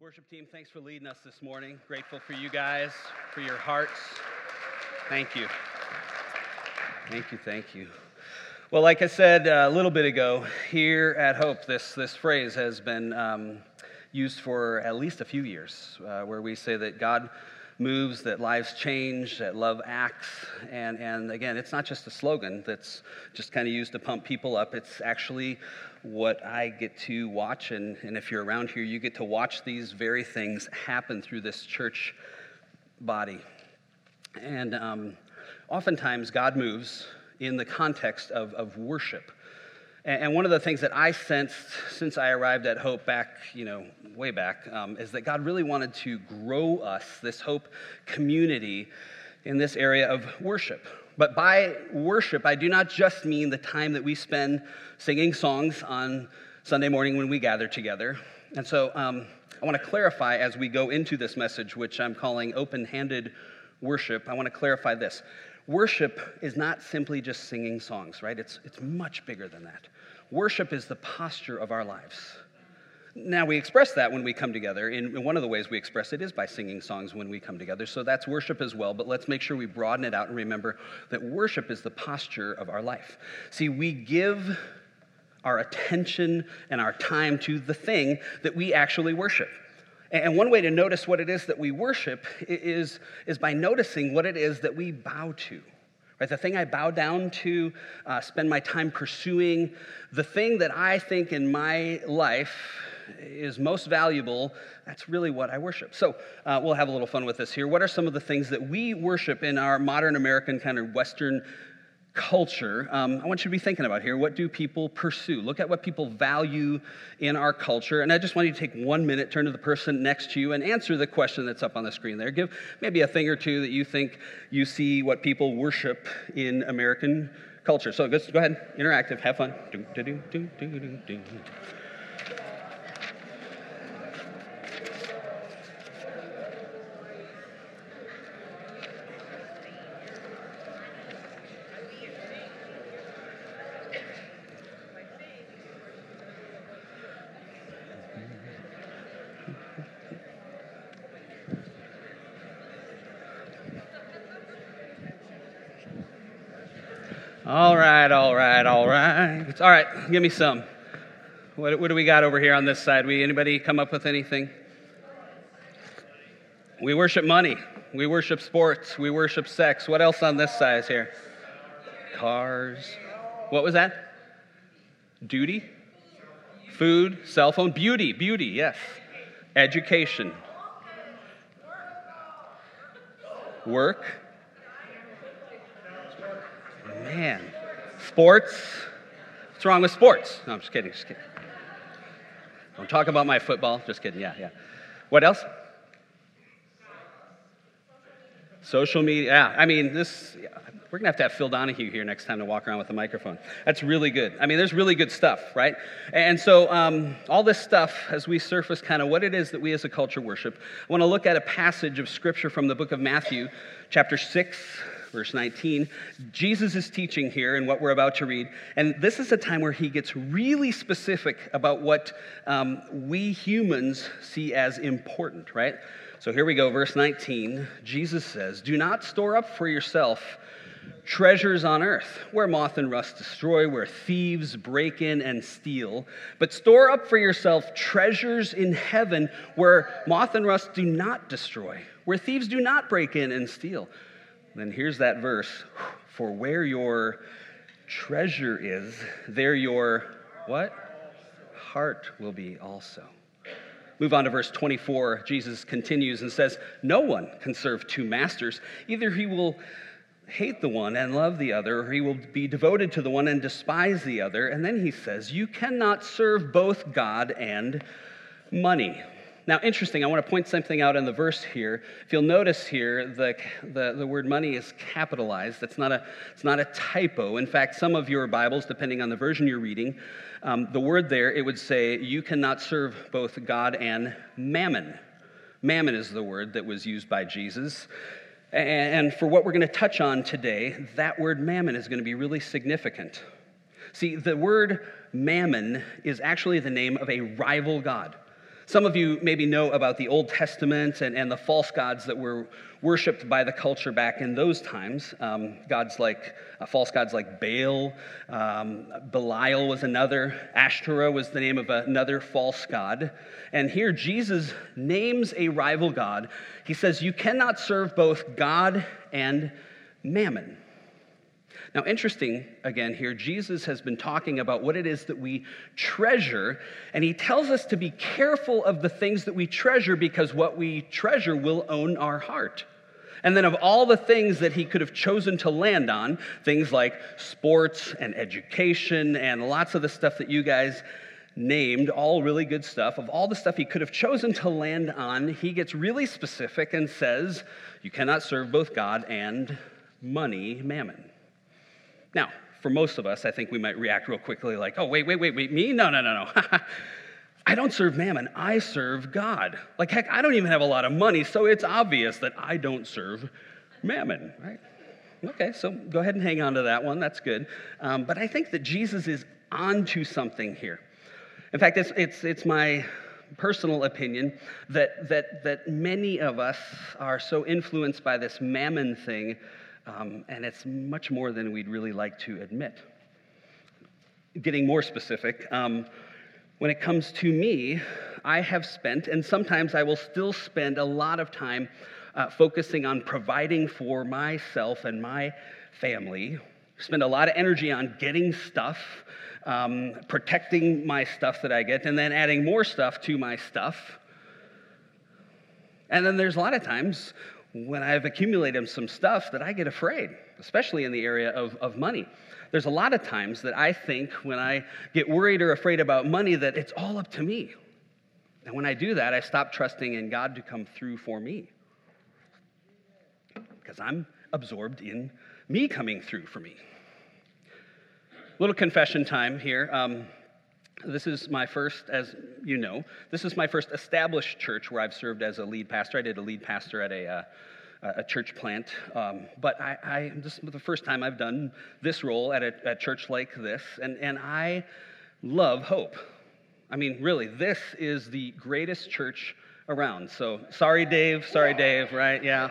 Worship team, thanks for leading us this morning. Grateful for you guys, for your hearts. Thank you. Thank you, thank you. Well, like I said uh, a little bit ago, here at Hope, this, this phrase has been um, used for at least a few years, uh, where we say that God moves, that lives change, that love acts. And, and again, it's not just a slogan that's just kind of used to pump people up. It's actually what I get to watch. And, and if you're around here, you get to watch these very things happen through this church body. And um, oftentimes, God moves in the context of, of worship. And one of the things that I sensed since I arrived at Hope back, you know, way back, um, is that God really wanted to grow us, this Hope community, in this area of worship. But by worship, I do not just mean the time that we spend singing songs on Sunday morning when we gather together. And so um, I want to clarify as we go into this message, which I'm calling open handed worship, I want to clarify this. Worship is not simply just singing songs, right? It's, it's much bigger than that. Worship is the posture of our lives. Now, we express that when we come together. And one of the ways we express it is by singing songs when we come together. So that's worship as well. But let's make sure we broaden it out and remember that worship is the posture of our life. See, we give our attention and our time to the thing that we actually worship. And one way to notice what it is that we worship is, is by noticing what it is that we bow to. Right? The thing I bow down to, uh, spend my time pursuing, the thing that I think in my life is most valuable, that's really what I worship. So uh, we'll have a little fun with this here. What are some of the things that we worship in our modern American kind of Western culture, um, I want you to be thinking about here. What do people pursue? Look at what people value in our culture. And I just want you to take one minute, turn to the person next to you, and answer the question that's up on the screen there. Give maybe a thing or two that you think you see what people worship in American culture. So go, go ahead, interactive, have fun. Do, do, do, All right, all right, all right. All right, give me some. What, what do we got over here on this side? We anybody come up with anything? We worship money. We worship sports. We worship sex. What else on this side here? Cars. What was that? Duty? Food, cell phone, beauty, beauty, yes. Education. Work Man, sports. What's wrong with sports? No, I'm just kidding. Just kidding. Don't talk about my football. Just kidding. Yeah, yeah. What else? Social media. Yeah, I mean, this. We're gonna have to have Phil Donahue here next time to walk around with a microphone. That's really good. I mean, there's really good stuff, right? And so, um, all this stuff, as we surface kind of what it is that we as a culture worship, I want to look at a passage of scripture from the book of Matthew, chapter six, verse 19. Jesus is teaching here in what we're about to read. And this is a time where he gets really specific about what um, we humans see as important, right? So here we go, verse 19. Jesus says, Do not store up for yourself treasures on earth, where moth and rust destroy, where thieves break in and steal. But store up for yourself treasures in heaven, where moth and rust do not destroy, where thieves do not break in and steal. Then here's that verse For where your treasure is, there your what? Heart will be also. Move on to verse 24. Jesus continues and says, No one can serve two masters. Either he will hate the one and love the other, or he will be devoted to the one and despise the other. And then he says, You cannot serve both God and money. Now, interesting, I want to point something out in the verse here. If you'll notice here, the, the, the word money is capitalized. That's not a, it's not a typo. In fact, some of your Bibles, depending on the version you're reading, um, the word there, it would say, You cannot serve both God and mammon. Mammon is the word that was used by Jesus. And for what we're going to touch on today, that word mammon is going to be really significant. See, the word mammon is actually the name of a rival god. Some of you maybe know about the Old Testament and, and the false gods that were worshiped by the culture back in those times. Um, gods like, uh, false gods like Baal, um, Belial was another, Ashtoreth was the name of another false god. And here Jesus names a rival god. He says, You cannot serve both God and mammon. Now, interesting again here, Jesus has been talking about what it is that we treasure, and he tells us to be careful of the things that we treasure because what we treasure will own our heart. And then, of all the things that he could have chosen to land on, things like sports and education and lots of the stuff that you guys named, all really good stuff, of all the stuff he could have chosen to land on, he gets really specific and says, You cannot serve both God and money, mammon. Now, for most of us, I think we might react real quickly like, oh, wait, wait, wait, wait, me? No, no, no, no. I don't serve mammon, I serve God. Like, heck, I don't even have a lot of money, so it's obvious that I don't serve mammon, right? Okay, so go ahead and hang on to that one. That's good. Um, but I think that Jesus is onto something here. In fact, it's, it's, it's my personal opinion that, that, that many of us are so influenced by this mammon thing um, and it's much more than we'd really like to admit. Getting more specific, um, when it comes to me, I have spent, and sometimes I will still spend a lot of time uh, focusing on providing for myself and my family. Spend a lot of energy on getting stuff, um, protecting my stuff that I get, and then adding more stuff to my stuff. And then there's a lot of times when I've accumulated some stuff that I get afraid, especially in the area of, of money. There's a lot of times that I think when I get worried or afraid about money that it's all up to me. And when I do that, I stop trusting in God to come through for me. Because I'm absorbed in me coming through for me. Little confession time here. Um, this is my first, as you know, this is my first established church where I've served as a lead pastor. I did a lead pastor at a, uh, a church plant, um, but I, I, this is the first time I've done this role at a, a church like this, and, and I love hope. I mean, really, this is the greatest church around. So, sorry, Dave. Sorry, Dave, right? Yeah.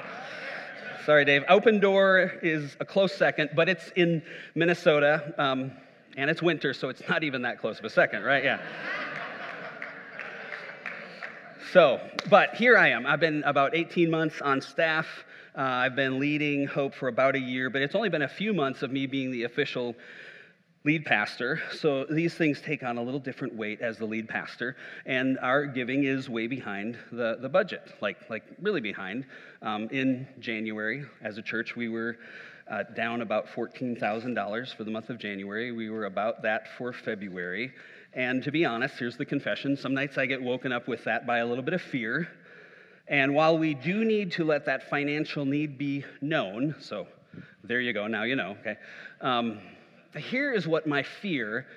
Sorry, Dave. Open Door is a close second, but it's in Minnesota. Um, and it's winter, so it's not even that close of a second, right? Yeah. So, but here I am. I've been about 18 months on staff. Uh, I've been leading Hope for about a year, but it's only been a few months of me being the official lead pastor. So these things take on a little different weight as the lead pastor, and our giving is way behind the, the budget, like, like really behind. Um, in January, as a church, we were uh, down about $14,000 for the month of January. We were about that for February. And to be honest, here's the confession some nights I get woken up with that by a little bit of fear. And while we do need to let that financial need be known, so there you go, now you know, okay? Um, here is what my fear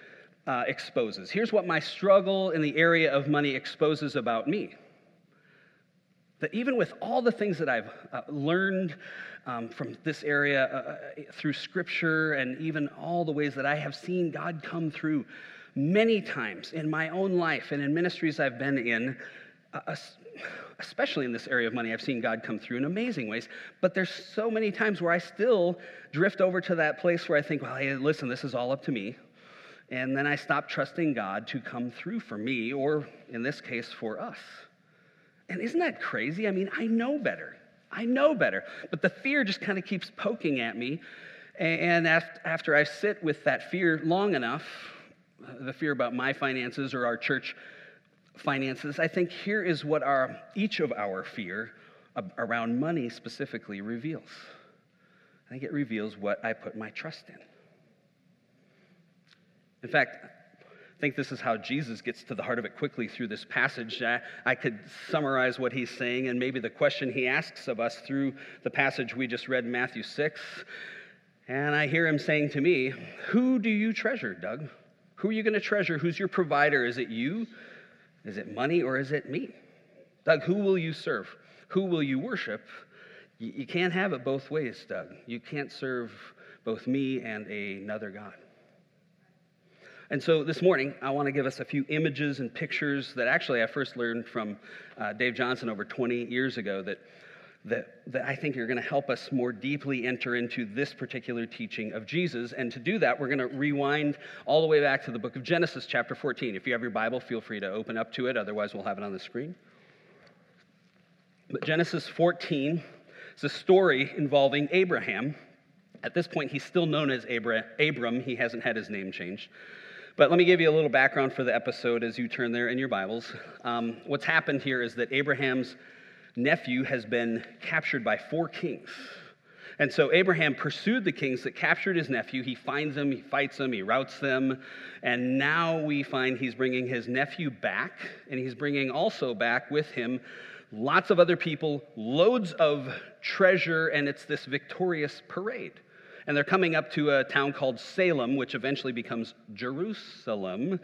uh, exposes. Here's what my struggle in the area of money exposes about me. That even with all the things that I've uh, learned um, from this area uh, uh, through scripture and even all the ways that I have seen God come through many times in my own life and in ministries I've been in, especially in this area of money, I've seen God come through in amazing ways. But there's so many times where I still drift over to that place where I think, well, hey, listen, this is all up to me. And then I stop trusting God to come through for me, or in this case, for us. And isn't that crazy? I mean, I know better. I know better. But the fear just kind of keeps poking at me. And after I sit with that fear long enough, uh, the fear about my finances or our church finances, I think here is what our, each of our fear around money specifically reveals. I think it reveals what I put my trust in. In fact, I think this is how Jesus gets to the heart of it quickly through this passage. I, I, could summarize what he's saying and maybe the question he asks of us through the passage we just read in Matthew 6. And I hear him saying to me, Who do you treasure, Doug? Who are you going to treasure? Who's your provider? Is it you? Is it money or is it me? Doug, who will you serve? Who will you worship? You, can't have it both ways, Doug. You can't serve both me and another God. And so this morning, I want to give us a few images and pictures that actually I first learned from uh, Dave Johnson over 20 years ago that, that, that I think are going to help us more deeply enter into this particular teaching of Jesus. And to do that, we're going to rewind all the way back to the book of Genesis, chapter 14. If you have your Bible, feel free to open up to it. Otherwise, we'll have it on the screen. But Genesis 14 is a story involving Abraham. At this point, he's still known as Abram. He hasn't had his name changed. But let me give you a little background for the episode as you turn there in your Bibles. Um, what's happened here is that Abraham's nephew has been captured by four kings. And so Abraham pursued the kings that captured his nephew. He finds them, he fights them, he routs them. And now we find he's bringing his nephew back, and he's bringing also back with him lots of other people, loads of treasure, and it's this victorious parade and they're coming up to a town called Salem, which eventually becomes Jerusalem.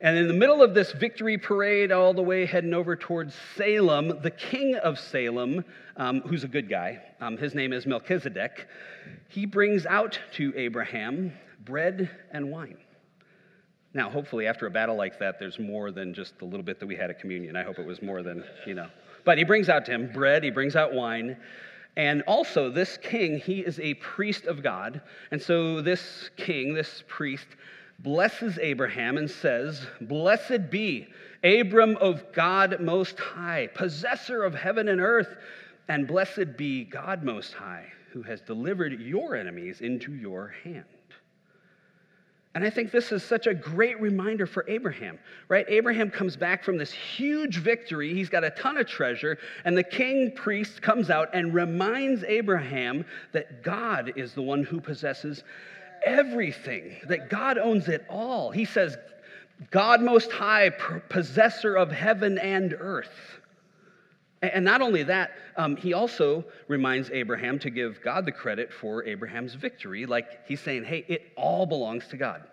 And in the middle of this victory parade, all the way heading over towards Salem, the king of Salem, um, who's a good guy, um, his name is Melchizedek, he brings out to Abraham bread and wine. Now, hopefully, after a battle like that, there's more than just the little bit that we had at communion. I hope it was more than, you know. But he brings out to him bread, he brings out wine. And also, this king, he is a priest of God. And so, this king, this priest, blesses Abraham and says, Blessed be Abram of God Most High, possessor of heaven and earth, and blessed be God Most High, who has delivered your enemies into your hand. And I think this is such a great reminder for Abraham, right? Abraham comes back from this huge victory. He's got a ton of treasure, and the king priest comes out and reminds Abraham that God is the one who possesses everything, that God owns it all. He says, God Most High, possessor of heaven and earth. And not only that, um, he also reminds Abraham to give God the credit for Abraham's victory. Like he's saying, hey, it all belongs to God.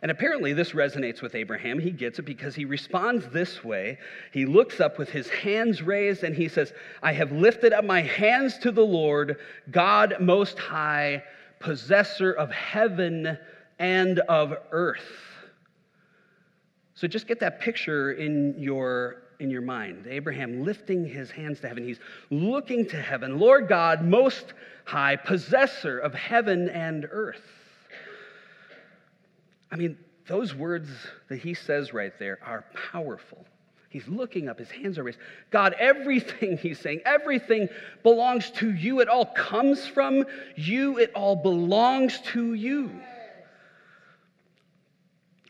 And apparently, this resonates with Abraham. He gets it because he responds this way. He looks up with his hands raised and he says, I have lifted up my hands to the Lord, God Most High, possessor of heaven and of earth. So just get that picture in your in your mind. Abraham lifting his hands to heaven. He's looking to heaven. Lord God, most high, possessor of heaven and earth. I mean, those words that he says right there are powerful. He's looking up, his hands are raised. God, everything he's saying, everything belongs to you. It all comes from you, it all belongs to you.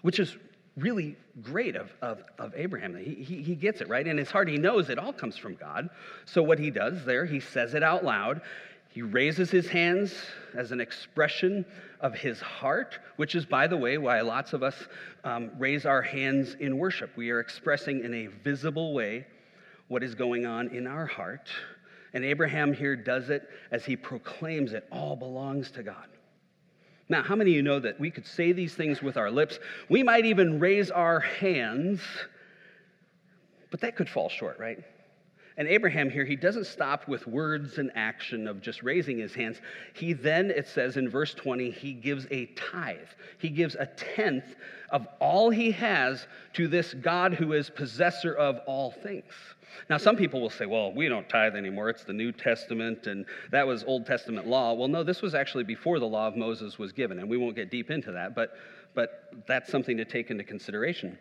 Which is really great of, of, of Abraham. He, he, he gets it, right? In his heart, he knows it all comes from God. So, what he does there, he says it out loud. He raises his hands as an expression of his heart, which is, by the way, why lots of us um, raise our hands in worship. We are expressing in a visible way what is going on in our heart. And Abraham here does it as he proclaims it all belongs to God. Now, how many of you know that we could say these things with our lips? We might even raise our hands, but that could fall short, right? And Abraham here, he doesn't stop with words and action of just raising his hands. He then, it says in verse 20, he gives a tithe. He gives a tenth of all he has to this God who is possessor of all things. Now, some people will say, well, we don't tithe anymore. It's the New Testament, and that was Old Testament law. Well, no, this was actually before the law of Moses was given, and we won't get deep into that, but, but that's something to take into consideration.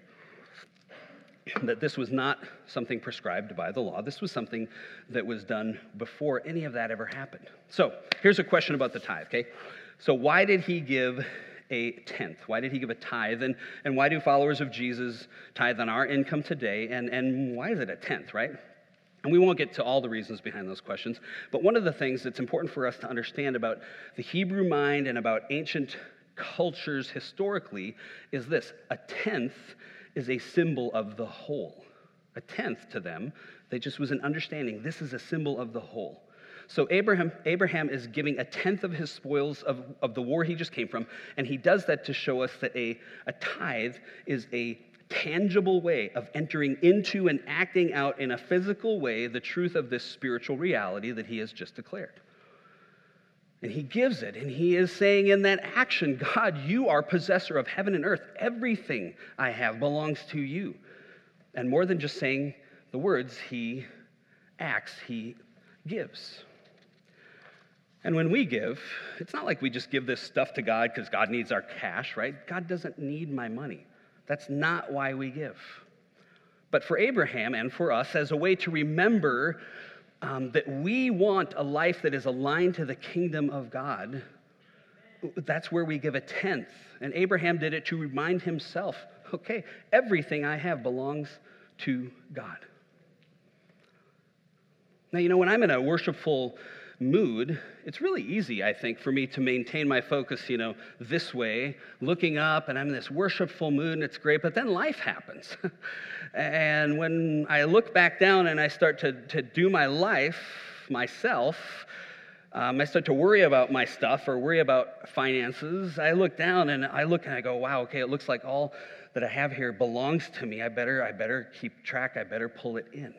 That this was not something prescribed by the law. This was something that was done before any of that ever happened. So, here's a question about the tithe, okay? So, why did he give a tenth? Why did he give a tithe? And, and why do followers of Jesus tithe on our income today? And, and why is it a tenth, right? And we won't get to all the reasons behind those questions, but one of the things that's important for us to understand about the Hebrew mind and about ancient cultures historically is this a tenth is a symbol of the whole. A tenth to them, they just was an understanding this is a symbol of the whole. So Abraham, Abraham is giving a tenth of his spoils of, of the war he just came from, and he does that to show us that a, a tithe is a tangible way of entering into and acting out in a physical way the truth of this spiritual reality that he has just declared. And he gives it, and he is saying in that action, God, you are possessor of heaven and earth. Everything I have belongs to you. And more than just saying the words, he acts, he gives. And when we give, it's not like we just give this stuff to God because God needs our cash, right? God doesn't need my money. That's not why we give. But for Abraham and for us, as a way to remember um, that we want a life that is aligned to the kingdom of God, that's where we give a tenth. And Abraham did it to remind himself okay, everything I have belongs to God. Now, you know, when I'm in a worshipful mood, it's really easy, I think, for me to maintain my focus, you know, this way, looking up, and I'm in this worshipful mood, and it's great, but then life happens. and when I look back down and I start to, to do my life myself, um, I start to worry about my stuff or worry about finances. I look down and I look and I go, wow, okay, it looks like all that I have here belongs to me. I better, I better keep track. I better pull it in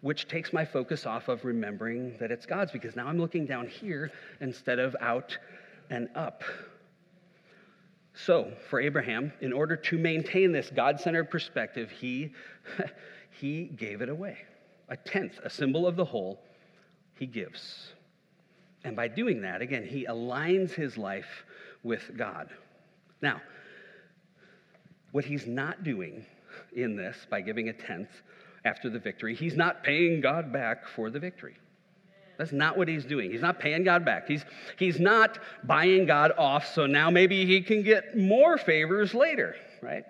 which takes my focus off of remembering that it's God's because now I'm looking down here instead of out and up. So, for Abraham, in order to maintain this God centered perspective, he, he gave it away. A tenth, a symbol of the whole, he gives. And by doing that, again, he aligns his life with God. Now, what he's not doing in this by giving a tenth after the victory. He's not paying God back for the victory. That's not what he's doing. He's not paying God back. He's, he's not buying God off so now maybe he can get more favors later, right?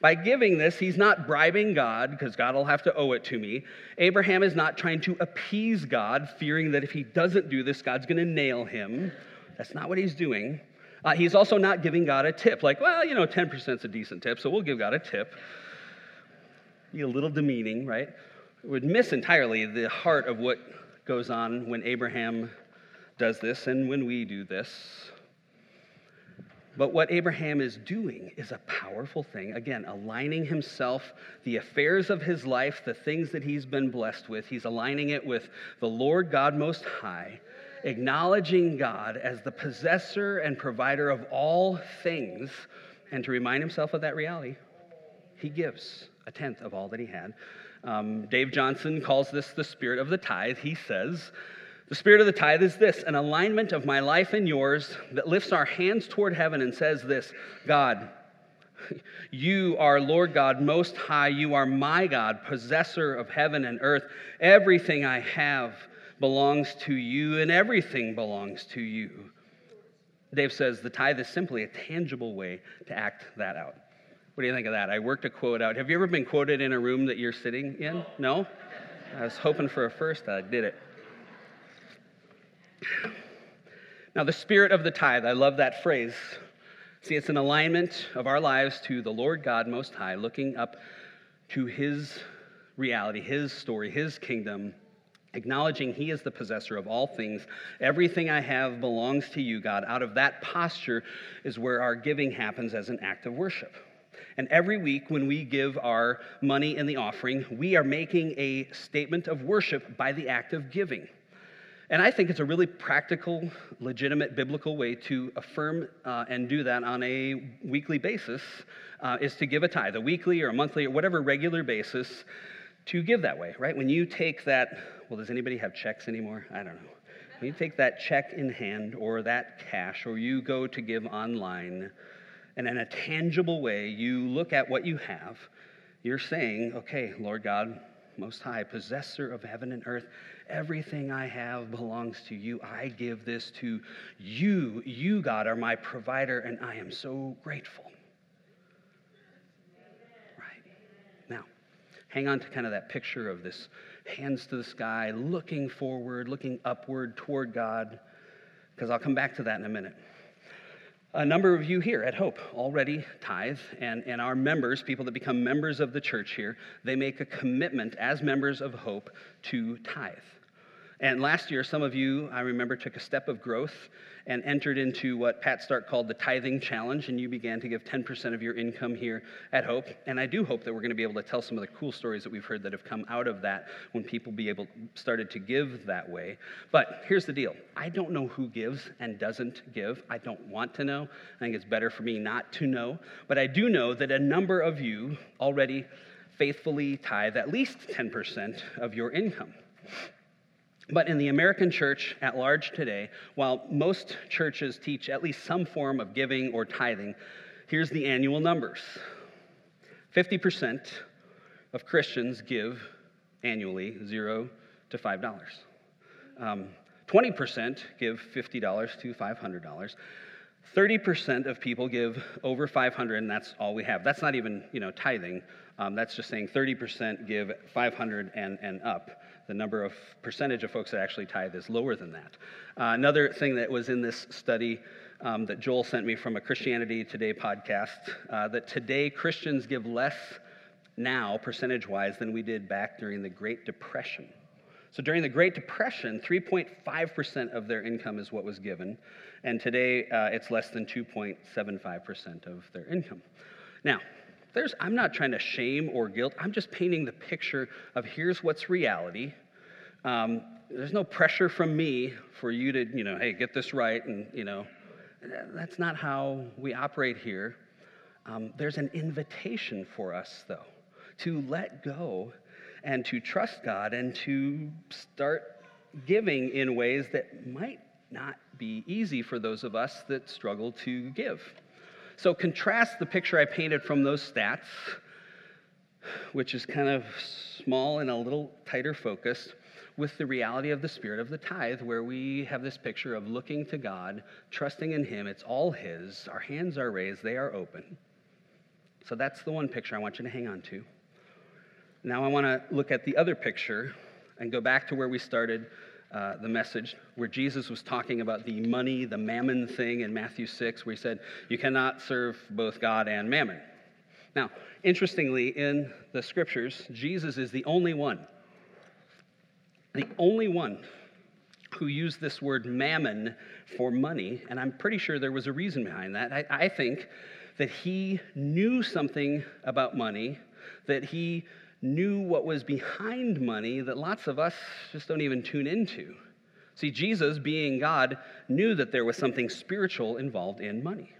By giving this, he's not bribing God because God will have to owe it to me. Abraham is not trying to appease God, fearing that if he doesn't do this, God's going to nail him. That's not what he's doing. Uh, he's also not giving God a tip, like, well, you know, 10% is a decent tip, so we'll give God a tip be a little demeaning, right? It would miss entirely the heart of what goes on when Abraham does this and when we do this. But what Abraham is doing is a powerful thing. Again, aligning himself, the affairs of his life, the things that he's been blessed with, he's aligning it with the Lord God Most High, acknowledging God as the possessor and provider of all things. And to remind himself of that reality, he gives a tenth of all that he had. Um, Dave Johnson calls this the spirit of the tithe. He says, The spirit of the tithe is this an alignment of my life and yours that lifts our hands toward heaven and says this God, you are Lord God, most high. You are my God, possessor of heaven and earth. Everything I have belongs to you, and everything belongs to you. Dave says the tithe is simply a tangible way to act that out. What do you think of that? I worked a quote out. Have you ever been quoted in a room that you're sitting in? No? I was hoping for a first. I did it. Now, the spirit of the tithe, I love that phrase. See, it's an alignment of our lives to the Lord God Most High, looking up to His reality, His story, His kingdom, acknowledging He is the possessor of all things. Everything I have belongs to you, God. Out of that posture is where our giving happens as an act of worship. And every week, when we give our money in the offering, we are making a statement of worship by the act of giving. And I think it's a really practical, legitimate, biblical way to affirm uh, and do that on a weekly basis uh, is to give a tithe, a weekly or a monthly or whatever regular basis, to give that way, right? When you take that, well, does anybody have checks anymore? I don't know. When you take that check in hand or that cash or you go to give online, and in a tangible way, you look at what you have, you're saying, okay, Lord God, Most High, possessor of heaven and earth, everything I have belongs to you. I give this to you. You, God, are my provider, and I am so grateful. Right. Now, hang on to kind of that picture of this hands to the sky, looking forward, looking upward toward God, because I'll come back to that in a minute. A number of you here at Hope already tithe, and, and our members, people that become members of the church here, they make a commitment as members of Hope to tithe. And last year, some of you, I remember, took a step of growth and entered into what Pat Stark called the tithing challenge, and you began to give 10% of your income here at Hope. And I do hope that we're going to be able to tell some of the cool stories that we've heard that have come out of that when people be able started to give that way. But here's the deal: I don't know who gives and doesn't give. I don't want to know. I think it's better for me not to know. But I do know that a number of you already faithfully tithe at least 10% of your income. But in the American church at large today, while most churches teach at least some form of giving or tithing, here's the annual numbers 50% of Christians give annually zero to $5. Um, 20% give $50 to $500. 30% of people give over 500 and that's all we have. That's not even, you know, tithing. Um, that's just saying 30% give 500 and, and up the number of percentage of folks that actually tithe is lower than that. Uh, another thing that was in this study um, that Joel sent me from a Christianity Today podcast uh, that today Christians give less now, percentage wise, than we did back during the Great Depression. So during the Great Depression, 3.5% of their income is what was given, and today uh, it's less than 2.75% of their income. Now, there's, I'm not trying to shame or guilt. I'm just painting the picture of here's what's reality. Um, there's no pressure from me for you to, you know, hey, get this right. And, you know, that's not how we operate here. Um, there's an invitation for us, though, to let go and to trust God and to start giving in ways that might not be easy for those of us that struggle to give. So contrast the picture I painted from those stats, which is kind of small and a little tighter focused, with the reality of the spirit of the tithe, where we have this picture of looking to God, trusting in Him. It's all His. Our hands are raised, they are open. So that's the one picture I want you to hang on to. Now I want to look at the other picture and go back to where we started uh, the message where Jesus was talking about the money, the mammon thing in Matthew 6, where he said, You cannot serve both God and mammon. Now, interestingly, in the scriptures, Jesus is the only one, the only one who used this word mammon for money, and I'm pretty sure there was a reason behind that. I, I think that he knew something about money, that he knew what was behind money that lots of us just don't even tune into. See, Jesus, being God, knew that there was something spiritual involved in money.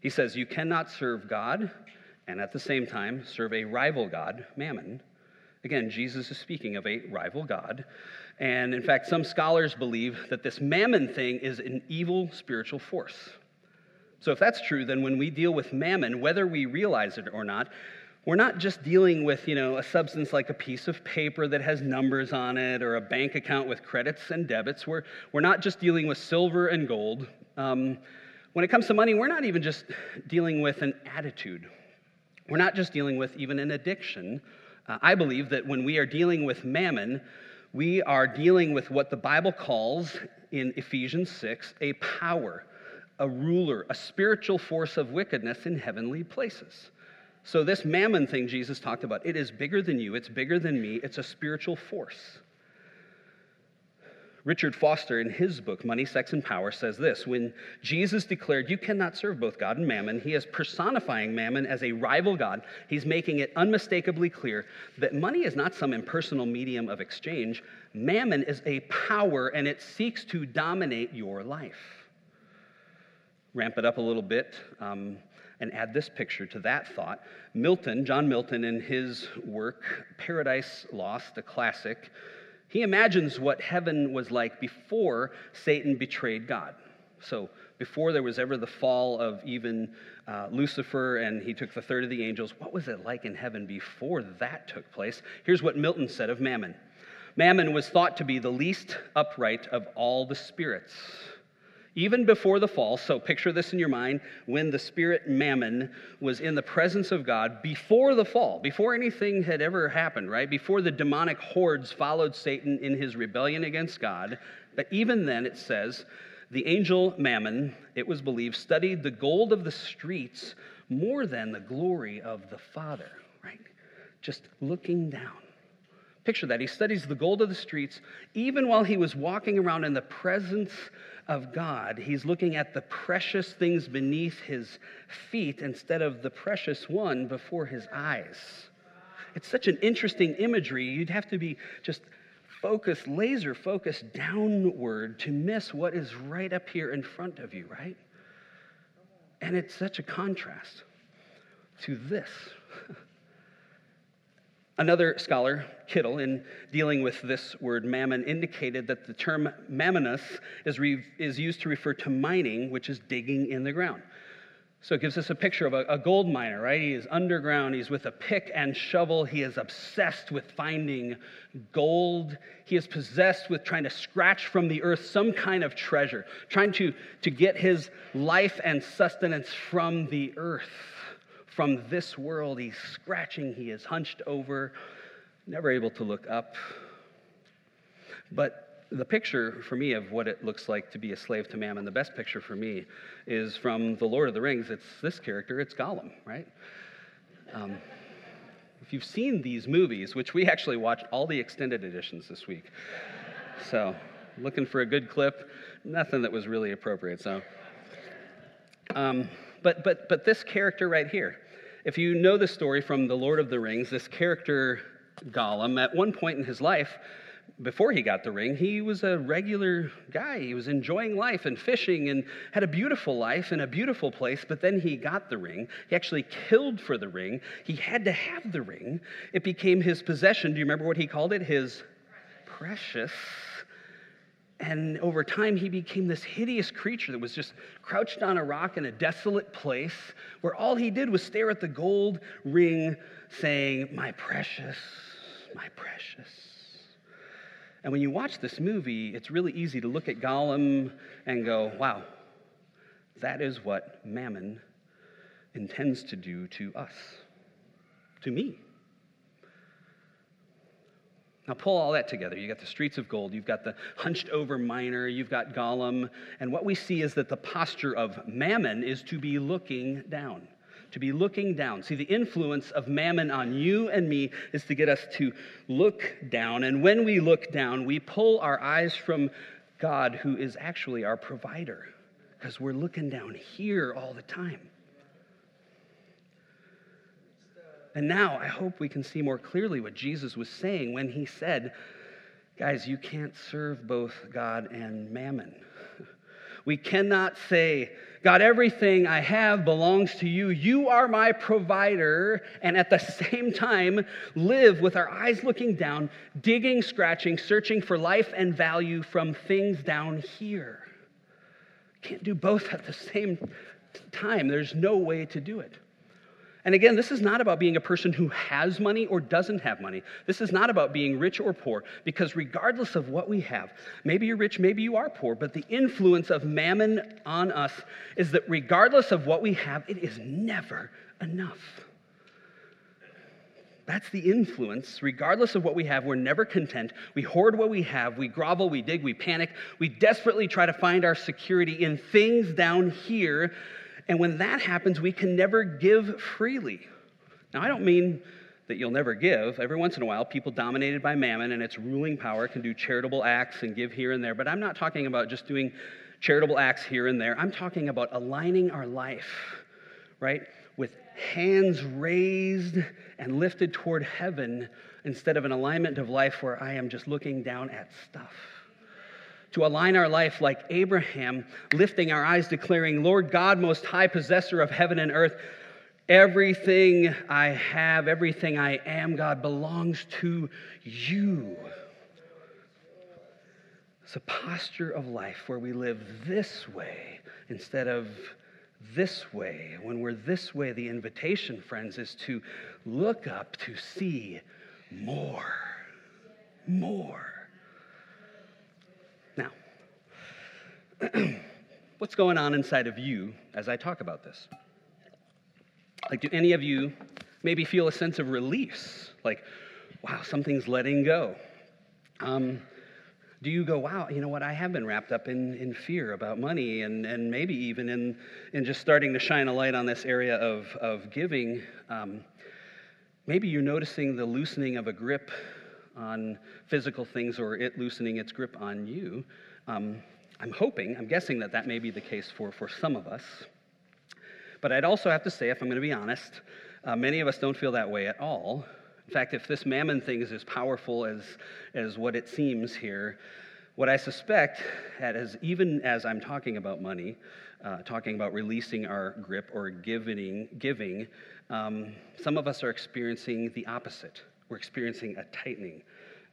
He says, You cannot serve God and at the same time serve a rival God, Mammon. Again, Jesus is speaking of a rival God. And in fact, some scholars believe that this mammon thing is an evil spiritual force. So, if that's true, then when we deal with mammon, whether we realize it or not, we're not just dealing with, you know, a substance like a piece of paper that has numbers on it or a bank account with credits and debits. We're, we're not just dealing with silver and gold. Um, when it comes to money, we're not even just dealing with an attitude. We're not just dealing with even an addiction. Uh, I believe that when we are dealing with mammon, we are dealing with what the Bible calls in Ephesians 6 a power, a ruler, a spiritual force of wickedness in heavenly places. So, this mammon thing Jesus talked about, it is bigger than you, it's bigger than me, it's a spiritual force. Richard Foster, in his book, Money, Sex, and Power, says this When Jesus declared, You cannot serve both God and mammon, he is personifying mammon as a rival God. He's making it unmistakably clear that money is not some impersonal medium of exchange. Mammon is a power and it seeks to dominate your life. Ramp it up a little bit. Um, and add this picture to that thought. Milton, John Milton, in his work, Paradise Lost, a classic, he imagines what heaven was like before Satan betrayed God. So, before there was ever the fall of even uh, Lucifer and he took the third of the angels, what was it like in heaven before that took place? Here's what Milton said of Mammon Mammon was thought to be the least upright of all the spirits even before the fall. So picture this in your mind when the spirit Mammon was in the presence of God before the fall, before anything had ever happened, right? Before the demonic hordes followed Satan in his rebellion against God. But even then, it says, the angel Mammon, it was believed, studied the gold of the streets more than the glory of the Father, right? Just looking down Picture that. He studies the gold of the streets. Even while he was walking around in the presence of God, he's looking at the precious things beneath his feet instead of the precious one before his eyes. It's such an interesting imagery. You'd have to be just focused, laser focused downward to miss what is right up here in front of you, right? And it's such a contrast to this. Another scholar, Kittel, in dealing with this word mammon, indicated that the term mammonus is, re- is used to refer to mining, which is digging in the ground. So it gives us a picture of a, a, gold miner, right? He is underground. He's with a pick and shovel. He is obsessed with finding gold. He is possessed with trying to scratch from the earth some kind of treasure, trying to, to get his life and sustenance from the earth from this world. He's scratching, he is hunched over, never able to look up. But the picture for me of what it looks like to be a slave to mammon, the best picture for me is from The Lord of the Rings. It's this character, it's Gollum, right? Um, if you've seen these movies, which we actually watched all the extended editions this week, so looking for a good clip, nothing that was really appropriate. So, um, but but but this character right here, if you know the story from The Lord of the Rings, this character, Gollum, at one point in his life, before he got the ring, he was a regular guy. He was enjoying life and fishing and had a beautiful life in a beautiful place, but then he got the ring. He actually killed for the ring. He had to have the ring. It became his possession. Do you remember what he called it? His precious and over time, he became this hideous creature that was just crouched on a rock in a desolate place where all he did was stare at the gold ring, saying, My precious, my precious. And when you watch this movie, it's really easy to look at Gollum and go, Wow, that is what Mammon intends to do to us, to me. Now, pull all that together. You've got the streets of gold, you've got the hunched over miner, you've got Gollum, and what we see is that the posture of mammon is to be looking down. To be looking down. See, the influence of mammon on you and me is to get us to look down. And when we look down, we pull our eyes from God, who is actually our provider, because we're looking down here all the time. And now I hope we can see more clearly what Jesus was saying when he said, Guys, you can't serve both God and mammon. We cannot say, God, everything I have belongs to you. You are my provider. And at the same time, live with our eyes looking down, digging, scratching, searching for life and value from things down here. Can't do both at the same time. There's no way to do it. And again, this is not about being a person who has money or doesn't have money. This is not about being rich or poor, because regardless of what we have, maybe you're rich, maybe you are poor, but the influence of mammon on us is that regardless of what we have, it is never enough. That's the influence. Regardless of what we have, we're never content. We hoard what we have. We grovel, we dig, we panic. We desperately try to find our security in things down here and when that happens, we can never give freely. Now, I don't mean that you'll never give. Every once in a while, people dominated by mammon and its ruling power can do charitable acts and give here and there. But I'm not talking about just doing charitable acts here and there. I'm talking about aligning our life, right, with hands raised and lifted toward heaven instead of an alignment of life where I am just looking down at stuff to align our life like Abraham, lifting our eyes, declaring, Lord God, most high possessor of heaven and earth, everything I have, everything I am, God, belongs to you. It's a posture of life where we live this way instead of this way. When we're this way, the invitation, friends, is to look up to see more. More. what's going on inside of you as I talk about this? Like, do any of you maybe feel a sense of release? Like, wow, something's letting go. Um, do you go, wow, you know what? I have been wrapped up in, in fear about money and, and maybe even in, in just starting to shine a light on this area of, of giving. Um, maybe you're noticing the loosening of a grip on physical things or it loosening its grip on you. Um, I'm hoping, I'm guessing that that may be the case for, for some of us. But I'd also have to say, if I'm going to be honest, uh, many of us don't feel that way at all. In fact, if this mammon thing is as powerful as, as what it seems here, what I suspect, as, even as I'm talking about money, uh, talking about releasing our grip or giving, giving um, some of us are experiencing the opposite. We're experiencing a tightening,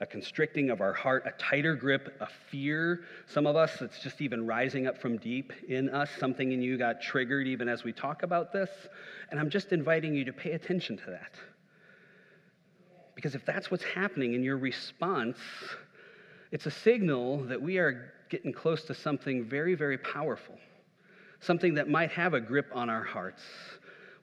a constricting of our heart, a tighter grip, a fear. Some of us, it's just even rising up from deep in us. Something in you got triggered even as we talk about this. And I'm just inviting you to pay attention to that. Because if that's what's happening in your response, it's a signal that we are getting close to something very, very powerful, something that might have a grip on our hearts.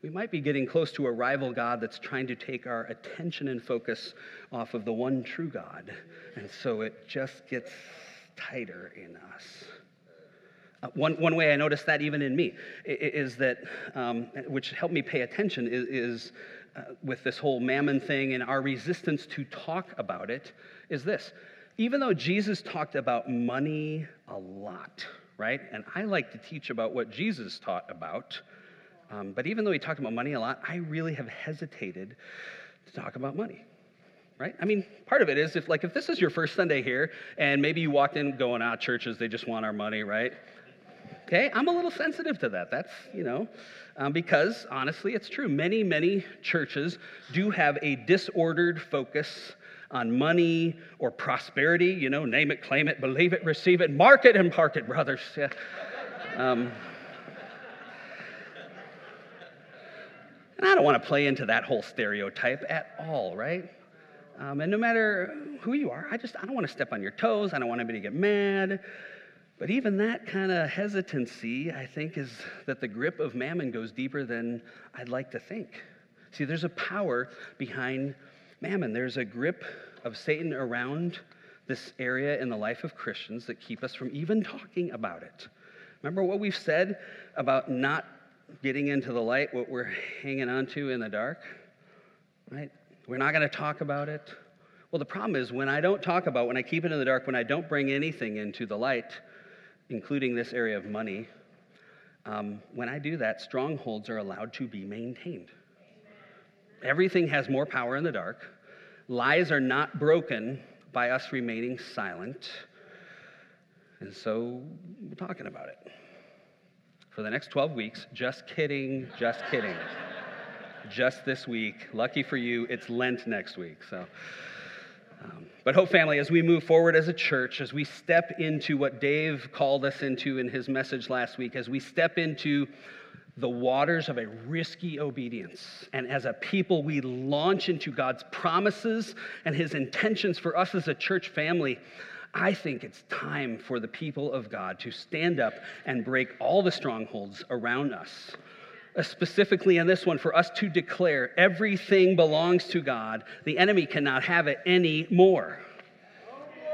We might be getting close to a rival God that's trying to take our attention and focus off of the one true God. And so it just gets tighter in us. Uh, one, one way I noticed that even in me is that, um, which helped me pay attention, is, is uh, with this whole mammon thing and our resistance to talk about it, is this even though Jesus talked about money a lot, right? And I like to teach about what Jesus taught about. Um, but even though we talked about money a lot, I really have hesitated to talk about money. Right? I mean, part of it is if like if this is your first Sunday here and maybe you walked in going, ah, churches, they just want our money, right? Okay, I'm a little sensitive to that. That's, you know, um, because honestly, it's true. Many, many churches do have a disordered focus on money or prosperity. You know, name it, claim it, believe it, receive it, mark it, and park it, brothers. Yeah. Um, and I don't want to play into that whole stereotype at all, right? Um, and no matter who you are, I just I don't want to step on your toes. I don't want anybody to get mad. But even that kind of hesitancy, I think, is that the grip of mammon goes deeper than I'd like to think. See, there's a power behind mammon. There's a grip of Satan around this area in the life of Christians that keep us from even talking about it. Remember what we've said about not getting into the light, what we're hanging on to in the dark? Right? We're not going to talk about it. Well, the problem is when I don't talk about, when I keep it in the dark, when I don't bring anything into the light, including this area of money, um, when I do that, strongholds are allowed to be maintained. Everything has more power in the dark. Lies are not broken by us remaining silent. And so we're talking about it. For the next 12 weeks, just kidding, just kidding. just this week. Lucky for you, it's Lent next week. So. Um, but, Hope Family, as we move forward as a church, as we step into what Dave called us into in his message last week, as we step into the waters of a risky obedience. And as a people, we launch into God's promises and his intentions for us as a church family. I think it's time for the people of God to stand up and break all the strongholds around us. Uh, specifically in this one, for us to declare everything belongs to God. The enemy cannot have it anymore.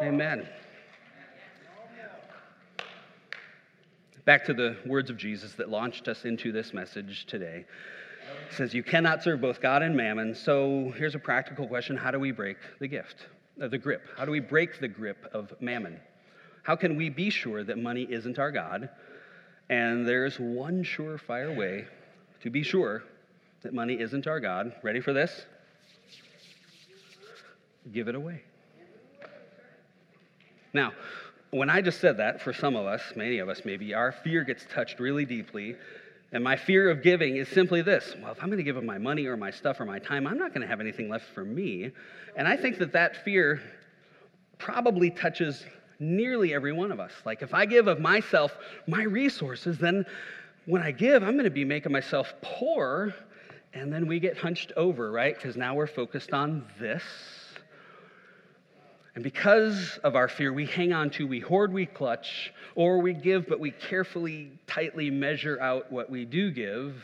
Amen. Back to the words of Jesus that launched us into this message today. It says, You cannot serve both God and mammon. So here's a practical question How do we break the gift, Uh, the grip? How do we break the grip of mammon? How can we be sure that money isn't our God? And there's one surefire way to be sure that money isn't our God. Ready for this? Give it away. Now, when I just said that, for some of us, many of us maybe, our fear gets touched really deeply. And my fear of giving is simply this well, if I'm going to give up my money or my stuff or my time, I'm not going to have anything left for me. And I think that that fear probably touches nearly every one of us. Like, if I give of myself, my resources, then when I give, I'm going to be making myself poor. And then we get hunched over, right? Because now we're focused on this and because of our fear, we hang on to, we hoard, we clutch, or we give, but we carefully, tightly measure out what we do give.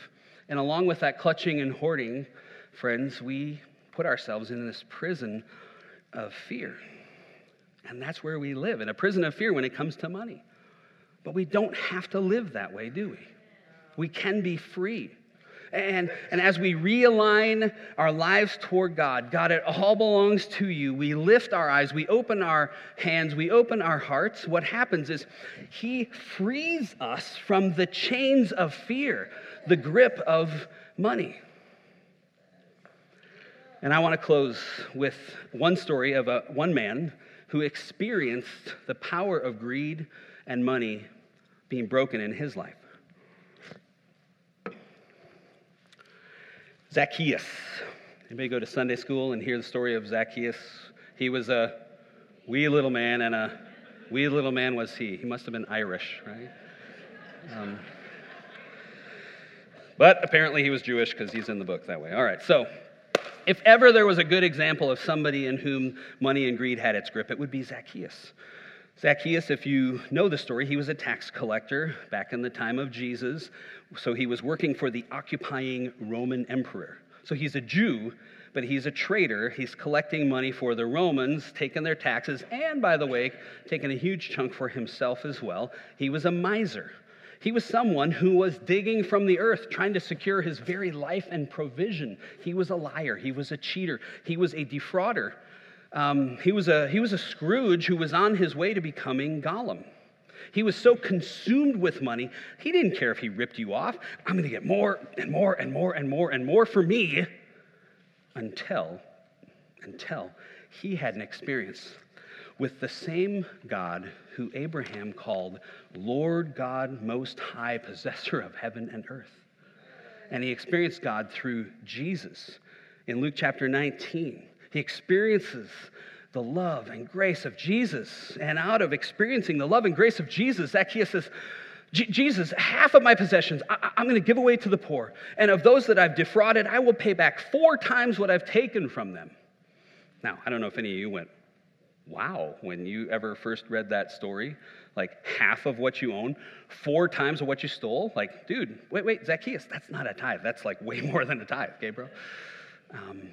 And along with that clutching and hoarding, friends, we put ourselves in this prison of fear. And that's where we live, in a prison of fear when it comes to money. But we don't have to live that way, do we? We can be free. And, and as we realign our lives toward God, God, it all belongs to you. We lift our eyes, we open our hands, we open our hearts. What happens is He frees us from the chains of fear, the grip of money. And I want to close with one story of a, one man who experienced the power of greed and money being broken in his life. Zacchaeus. Anybody go to Sunday school and hear the story of Zacchaeus? He was a wee little man, and a wee little man was he. He must have been Irish, right? Um, but apparently he was Jewish because he's in the book that way. All right, so if ever there was a good example of somebody in whom money and greed had its grip, it would be Zacchaeus. Zacchaeus, if you know the story, he was a tax collector back in the time of Jesus. So he was working for the occupying Roman emperor. So he's a Jew, but he's a traitor. He's collecting money for the Romans, taking their taxes, and by the way, taking a huge chunk for himself as well. He was a miser. He was someone who was digging from the earth, trying to secure his very life and provision. He was a liar. He was a cheater. He was a defrauder. Um, he, was a, he was a Scrooge who was on his way to becoming Gollum. He was so consumed with money, he didn't care if he ripped you off. I'm going to get more and more and more and more and more for me until, until he had an experience with the same God who Abraham called Lord God Most High, possessor of heaven and earth. And he experienced God through Jesus. In Luke chapter 19, he experiences the love and grace of Jesus. And out of experiencing the love and grace of Jesus, Zacchaeus says, Jesus, half of my possessions I- am going to give away to the poor. And of those that I've defrauded, I will pay back four times what I've taken from them. Now, I don't know if any of you went, wow, when you ever first read that story, like half of what you own, four times of what you stole. Like, dude, wait, wait, Zacchaeus, that's not a tithe. That's like way more than a tithe, okay, bro? Um,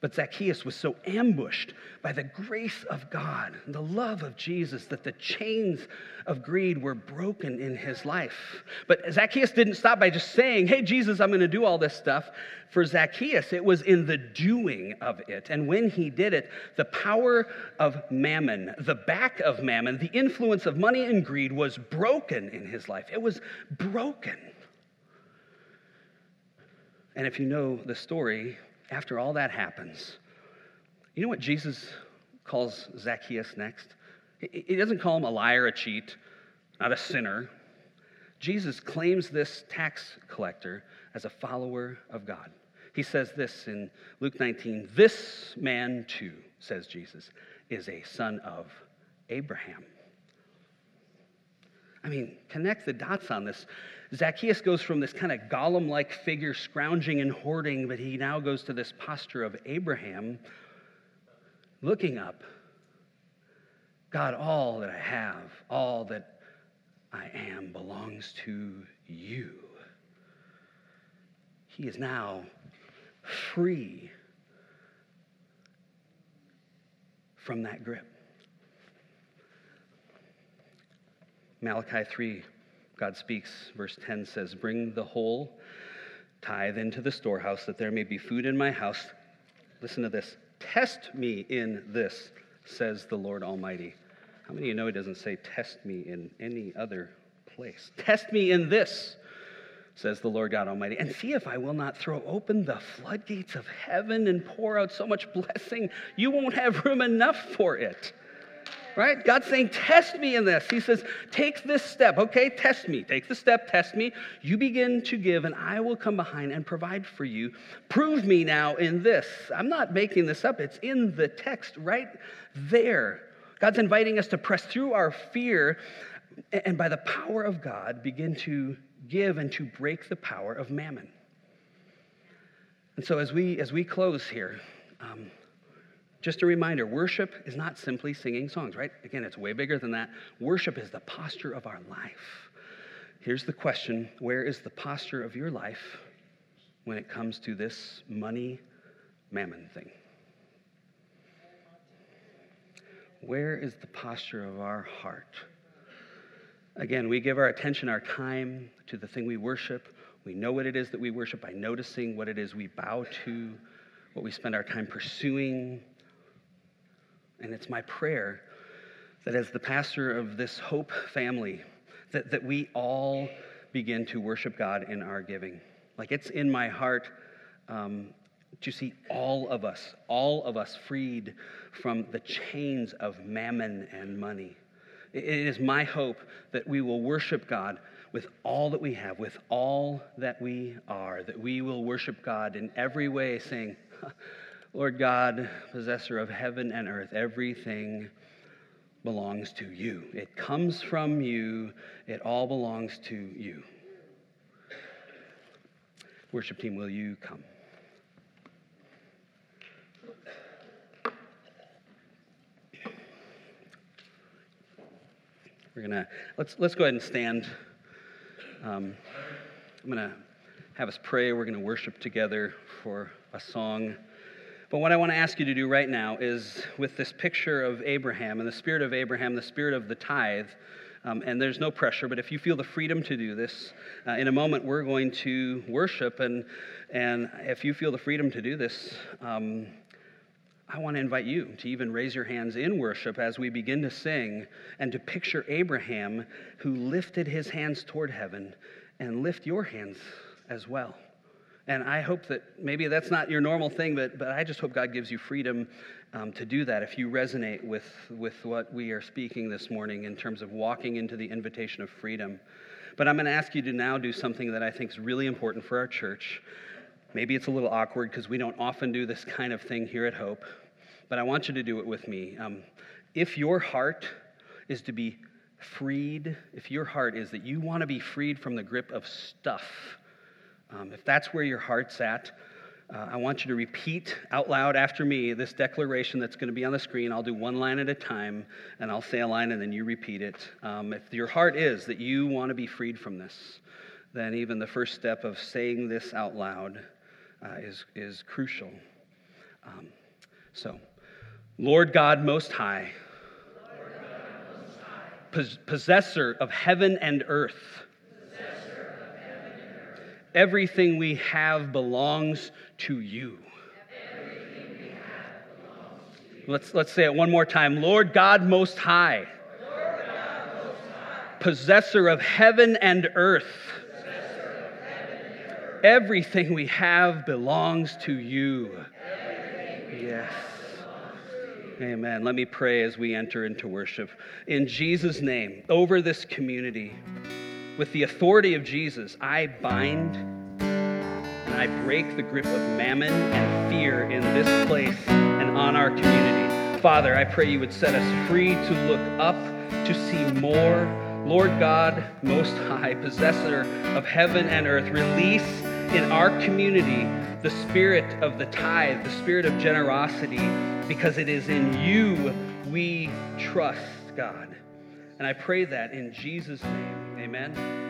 but Zacchaeus was so ambushed by the grace of God the love of Jesus that the chains of greed were broken in his life. But Zacchaeus didn't stop by just saying, Hey, Jesus, I'm going to do all this stuff. For Zacchaeus, it was in the doing of it. And when he did it, the power of mammon, the back of mammon, the influence of money and greed was broken in his life. It was broken. And if you know the story, after all that happens, you know what Jesus calls Zacchaeus next? He doesn't call him a liar, a cheat, not a sinner. Jesus claims this tax collector as a follower of God. He says this in Luke 19 This man too, says Jesus, is a son of Abraham. I mean, connect the dots on this. Zacchaeus goes from this kind of Gollum like figure scrounging and hoarding, but he now goes to this posture of Abraham looking up. God, all that I have, all that I am belongs to you. He is now free from that grip. Malachi 3 God speaks. Verse 10 says, Bring the whole tithe into the storehouse, that there may be food in my house. Listen to this. Test me in this, says the Lord Almighty. How many of you know he doesn't say, Test me in any other place? Test me in this, says the Lord God Almighty, and see if I will not throw open the floodgates of heaven and pour out so much blessing, you won't have room enough for it right? God's saying, test me in this. He says, take this step, okay? Test me. Take the step, test me. You begin to give, and I will come behind and provide for you. Prove me now in this. I'm not making this up, it's in the text right there. God's inviting us to press through our fear and by the power of God begin to give and to break the power of mammon. And so as we as we close here, um, just a reminder worship is not simply singing songs, right? Again, it's way bigger than that. Worship is the posture of our life. Here's the question Where is the posture of your life when it comes to this money mammon thing? Where is the posture of our heart? Again, we give our attention, our time to the thing we worship, We know what it is that we worship by noticing what it is we bow to, what we spend our time pursuing. And it's my prayer that as the pastor of this Hope family, that, that we all begin to worship God in our giving. Like it's in my heart um, to see all of us, all of us freed from the chains of mammon and money. It is my hope that we will worship God with all that we have, with all that we are, that we will worship God in every way, saying, Lord God, possessor of heaven and earth, everything belongs to you. It comes from you, it all belongs to you. Worship team, will you come? We're gonna let's let's go ahead and stand. Um, I'm gonna have us pray. We're gonna worship together for a song. But what I want to ask you to do right now is with this picture of Abraham and the spirit of Abraham, the spirit of the tithe. Um, and there's no pressure, but if you feel the freedom to do this, uh, in a moment we're going to worship. And, and if you feel the freedom to do this, um, I want to invite you to even raise your hands in worship as we begin to sing and to picture Abraham who lifted his hands toward heaven and lift your hands as well. And I hope that maybe that's not your normal thing, but, but I just hope God gives you freedom um, to do that if you resonate with, with what we are speaking this morning in terms of walking into the invitation of freedom. But I'm going to ask you to now do something that I think is really important for our church. Maybe it's a little awkward because we don't often do this kind of thing here at Hope, but I want you to do it with me. Um, if your heart is to be freed, if your heart is that you want to be freed from the grip of stuff, um, if that's where your heart's at, uh, I want you to repeat out loud after me this declaration that's going to be on the screen. I'll do one line at a time, and I'll say a line, and then you repeat it. Um, if your heart is that you want to be freed from this, then even the first step of saying this out loud uh, is, is crucial. Um, so, Lord God Most High, possessor of heaven and earth, everything we have belongs to you. Let's, let's say it one more time. Lord God Most High, possessor of heaven and earth. Everything we have belongs to you. Yes. Amen. Let me pray as we enter into worship. In Jesus' name, over this community, with the authority of Jesus, I bind and I break the grip of mammon and fear in this place and on our community. Father, I pray you would set us free to look up, to see more. Lord God, Most High, possessor of heaven and earth, release in our community the spirit of the tithe, the spirit of generosity, because it is in you we trust, God. And I pray that in Jesus' name. Amen.